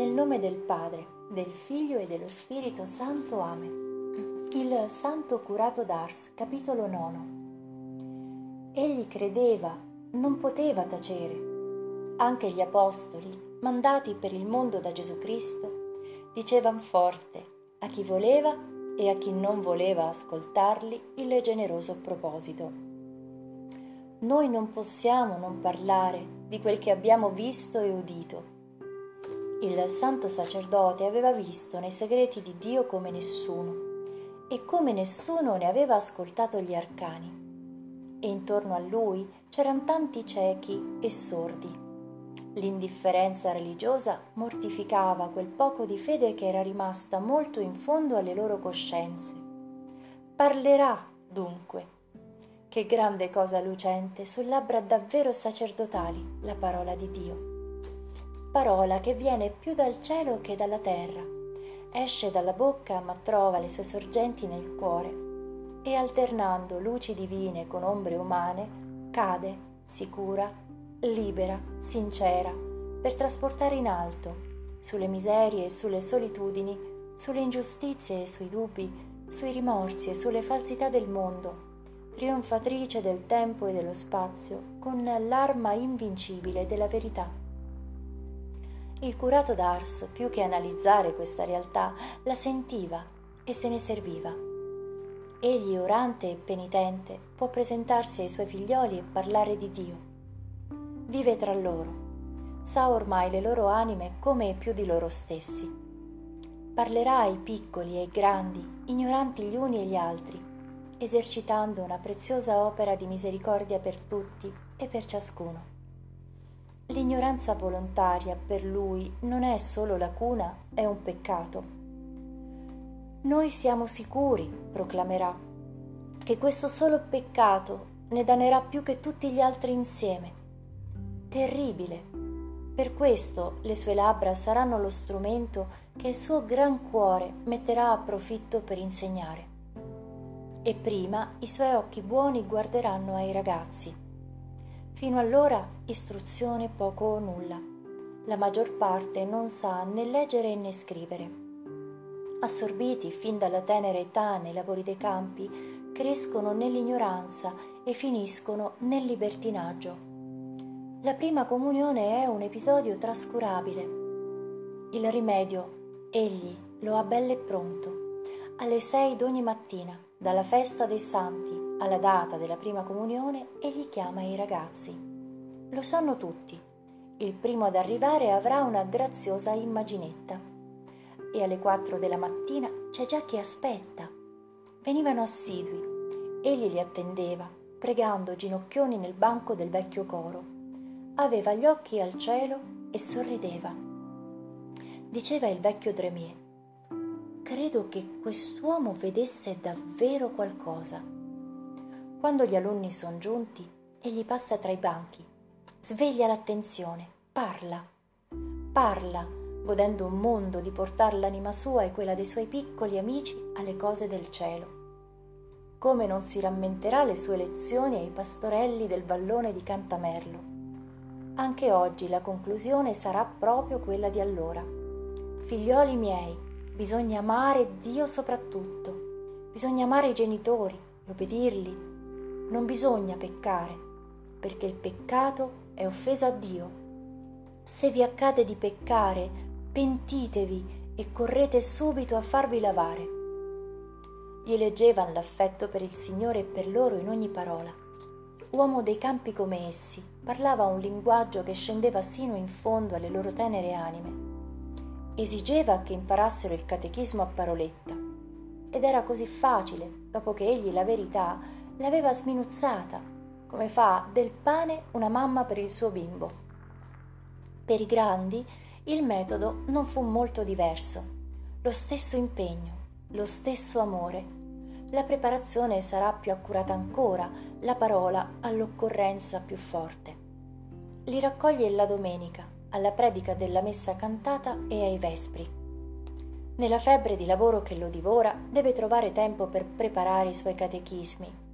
Nel nome del Padre, del Figlio e dello Spirito Santo. Amen. Il Santo Curato d'Ars, capitolo 9. Egli credeva, non poteva tacere. Anche gli Apostoli, mandati per il mondo da Gesù Cristo, dicevano forte a chi voleva e a chi non voleva ascoltarli il generoso proposito. Noi non possiamo non parlare di quel che abbiamo visto e udito il santo sacerdote aveva visto nei segreti di Dio come nessuno e come nessuno ne aveva ascoltato gli arcani. E intorno a lui c'erano tanti ciechi e sordi. L'indifferenza religiosa mortificava quel poco di fede che era rimasta molto in fondo alle loro coscienze. Parlerà, dunque. Che grande cosa lucente su labbra davvero sacerdotali la parola di Dio parola che viene più dal cielo che dalla terra, esce dalla bocca ma trova le sue sorgenti nel cuore e alternando luci divine con ombre umane, cade, sicura, libera, sincera, per trasportare in alto, sulle miserie e sulle solitudini, sulle ingiustizie e sui dubbi, sui rimorsi e sulle falsità del mondo, trionfatrice del tempo e dello spazio, con l'arma invincibile della verità. Il curato d'Ars, più che analizzare questa realtà, la sentiva e se ne serviva. Egli, orante e penitente, può presentarsi ai suoi figlioli e parlare di Dio. Vive tra loro, sa ormai le loro anime come più di loro stessi. Parlerà ai piccoli e ai grandi, ignoranti gli uni e gli altri, esercitando una preziosa opera di misericordia per tutti e per ciascuno. L'ignoranza volontaria per lui non è solo lacuna, è un peccato. Noi siamo sicuri, proclamerà, che questo solo peccato ne danerà più che tutti gli altri insieme. Terribile. Per questo le sue labbra saranno lo strumento che il suo gran cuore metterà a profitto per insegnare. E prima i suoi occhi buoni guarderanno ai ragazzi Fino allora istruzione poco o nulla. La maggior parte non sa né leggere né scrivere. Assorbiti fin dalla tenera età nei lavori dei campi, crescono nell'ignoranza e finiscono nel libertinaggio. La prima comunione è un episodio trascurabile. Il rimedio, egli lo ha bello e pronto, alle sei d'ogni mattina, dalla festa dei santi, alla data della prima comunione egli chiama i ragazzi. Lo sanno tutti. Il primo ad arrivare avrà una graziosa immaginetta. E alle quattro della mattina c'è già chi aspetta. Venivano assidui. Egli li attendeva, pregando ginocchioni nel banco del vecchio coro. Aveva gli occhi al cielo e sorrideva. Diceva il vecchio Dremier. Credo che quest'uomo vedesse davvero qualcosa quando gli alunni sono giunti, egli passa tra i banchi, sveglia l'attenzione, parla, parla, godendo un mondo di portar l'anima sua e quella dei suoi piccoli amici alle cose del cielo. Come non si rammenterà le sue lezioni ai pastorelli del vallone di Cantamerlo. Anche oggi la conclusione sarà proprio quella di allora. Figlioli miei, bisogna amare Dio soprattutto, bisogna amare i genitori, obbedirli, non bisogna peccare, perché il peccato è offesa a Dio. Se vi accade di peccare, pentitevi e correte subito a farvi lavare. Gli leggevan l'affetto per il Signore e per loro in ogni parola. Uomo dei campi come essi, parlava un linguaggio che scendeva sino in fondo alle loro tenere anime. Esigeva che imparassero il catechismo a paroletta. Ed era così facile, dopo che egli la verità l'aveva sminuzzata, come fa del pane una mamma per il suo bimbo. Per i grandi il metodo non fu molto diverso, lo stesso impegno, lo stesso amore. La preparazione sarà più accurata ancora, la parola all'occorrenza più forte. Li raccoglie la domenica, alla predica della messa cantata e ai vespri. Nella febbre di lavoro che lo divora, deve trovare tempo per preparare i suoi catechismi,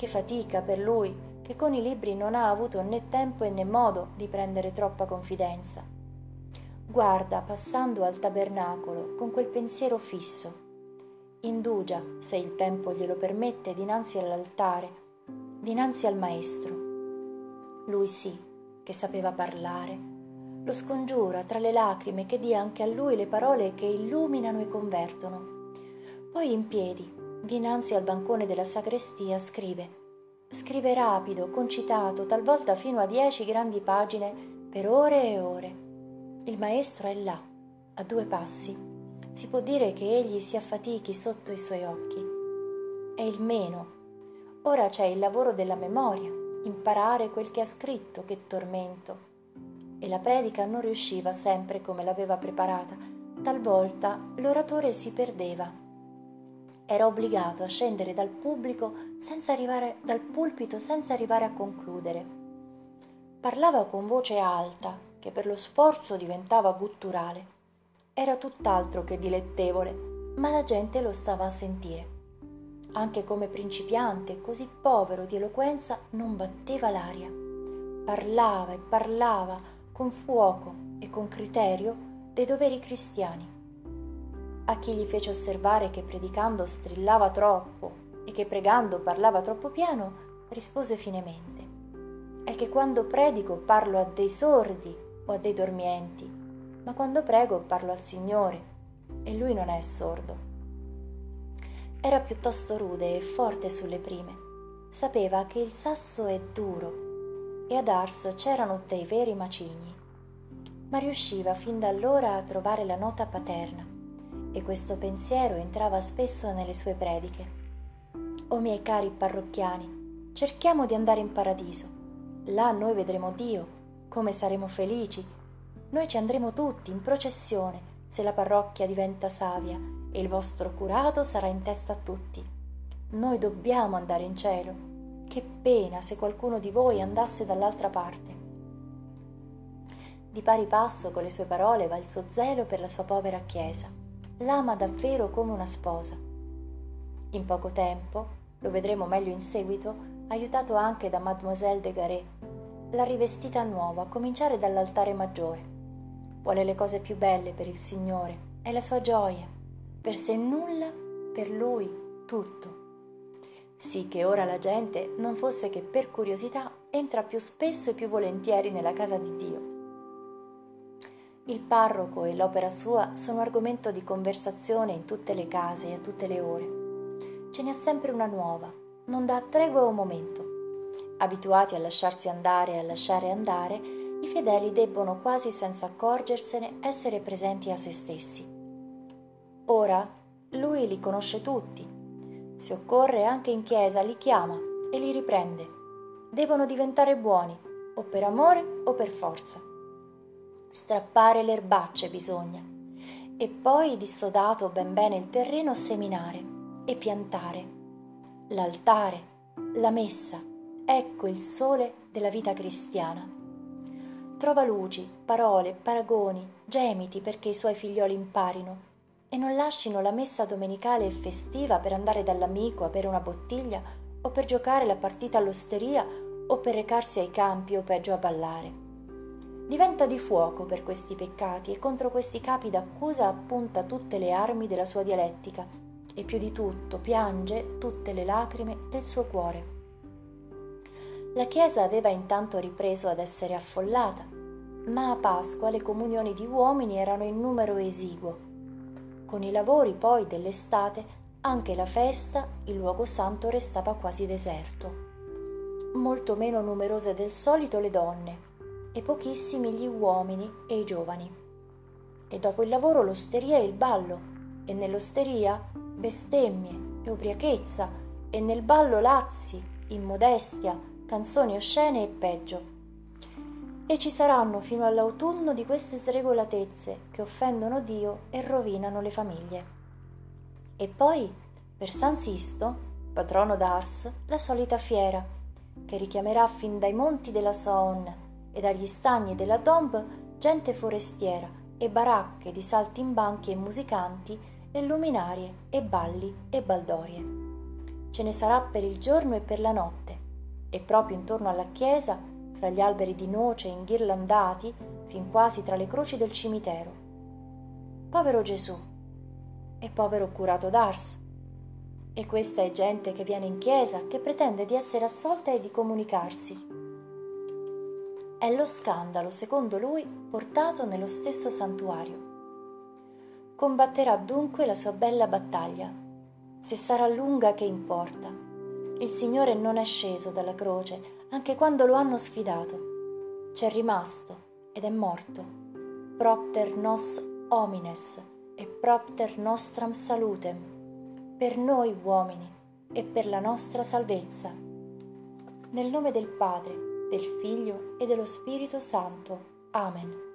che fatica per lui, che con i libri non ha avuto né tempo né modo di prendere troppa confidenza. guarda passando al tabernacolo con quel pensiero fisso. Indugia, se il tempo glielo permette, dinanzi all'altare, dinanzi al Maestro. Lui sì, che sapeva parlare, lo scongiura tra le lacrime che dia anche a lui le parole che illuminano e convertono. Poi in piedi, dinanzi al bancone della sagrestia, scrive. Scrive rapido, concitato, talvolta fino a dieci grandi pagine, per ore e ore. Il maestro è là, a due passi. Si può dire che egli si affatichi sotto i suoi occhi. È il meno. Ora c'è il lavoro della memoria, imparare quel che ha scritto, che tormento. E la predica non riusciva sempre come l'aveva preparata. Talvolta l'oratore si perdeva era obbligato a scendere dal pubblico senza arrivare dal pulpito senza arrivare a concludere. Parlava con voce alta, che per lo sforzo diventava gutturale. Era tutt'altro che dilettevole, ma la gente lo stava a sentire. Anche come principiante, così povero di eloquenza, non batteva l'aria. Parlava e parlava con fuoco e con criterio dei doveri cristiani a chi gli fece osservare che predicando strillava troppo e che pregando parlava troppo piano, rispose finemente è che quando predico parlo a dei sordi o a dei dormienti, ma quando prego parlo al Signore e lui non è sordo. Era piuttosto rude e forte sulle prime. Sapeva che il sasso è duro e ad Ars c'erano dei veri macigni, ma riusciva fin da allora a trovare la nota paterna e questo pensiero entrava spesso nelle sue prediche. O miei cari parrocchiani, cerchiamo di andare in paradiso. Là noi vedremo Dio, come saremo felici. Noi ci andremo tutti in processione se la parrocchia diventa savia e il vostro curato sarà in testa a tutti. Noi dobbiamo andare in cielo. Che pena se qualcuno di voi andasse dall'altra parte. Di pari passo con le sue parole va il suo zelo per la sua povera Chiesa l'ama davvero come una sposa. In poco tempo, lo vedremo meglio in seguito, aiutato anche da Mademoiselle de Garet, l'ha rivestita nuova, a cominciare dall'altare maggiore. Vuole le cose più belle per il Signore, è la sua gioia, per sé nulla, per lui tutto. Sì che ora la gente, non fosse che per curiosità, entra più spesso e più volentieri nella casa di Dio il parroco e l'opera sua sono argomento di conversazione in tutte le case e a tutte le ore. Ce n'è sempre una nuova, non dà tregua un momento. Abituati a lasciarsi andare e a lasciare andare, i fedeli debbono quasi senza accorgersene essere presenti a se stessi. Ora lui li conosce tutti. Se occorre anche in chiesa li chiama e li riprende. Devono diventare buoni, o per amore o per forza strappare le erbacce bisogna. E poi dissodato ben bene il terreno seminare e piantare. L'altare la messa ecco il sole della vita cristiana. Trova luci parole paragoni gemiti perché i suoi figlioli imparino. E non lascino la messa domenicale e festiva per andare dall'amico a bere una bottiglia o per giocare la partita all'osteria o per recarsi ai campi o peggio a ballare diventa di fuoco per questi peccati e contro questi capi d'accusa appunta tutte le armi della sua dialettica e più di tutto piange tutte le lacrime del suo cuore. La Chiesa aveva intanto ripreso ad essere affollata, ma a Pasqua le comunioni di uomini erano in numero esiguo. Con i lavori poi dell'estate, anche la festa, il luogo santo restava quasi deserto. Molto meno numerose del solito le donne, e pochissimi gli uomini e i giovani. E dopo il lavoro l'osteria e il ballo, e nell'osteria bestemmie e ubriachezza, e nel ballo lazzi, immodestia, canzoni oscene e peggio. E ci saranno fino all'autunno di queste sregolatezze che offendono Dio e rovinano le famiglie. E poi, per San Sisto, patrono d'Ars, la solita fiera, che richiamerà fin dai monti della Saône e dagli stagni della tombe gente forestiera e baracche di saltimbanchi e musicanti e luminarie e balli e baldorie. Ce ne sarà per il giorno e per la notte, e proprio intorno alla chiesa, fra gli alberi di noce inghirlandati, fin quasi tra le croci del cimitero. Povero Gesù e povero curato d'Ars. E questa è gente che viene in chiesa, che pretende di essere assolta e di comunicarsi. È lo scandalo, secondo lui, portato nello stesso santuario. Combatterà dunque la sua bella battaglia. Se sarà lunga che importa. Il Signore non è sceso dalla croce anche quando lo hanno sfidato. C'è rimasto ed è morto. Propter nos homines e propter nostram salutem, per noi uomini e per la nostra salvezza. Nel nome del Padre, del Figlio e dello Spirito Santo. Amen.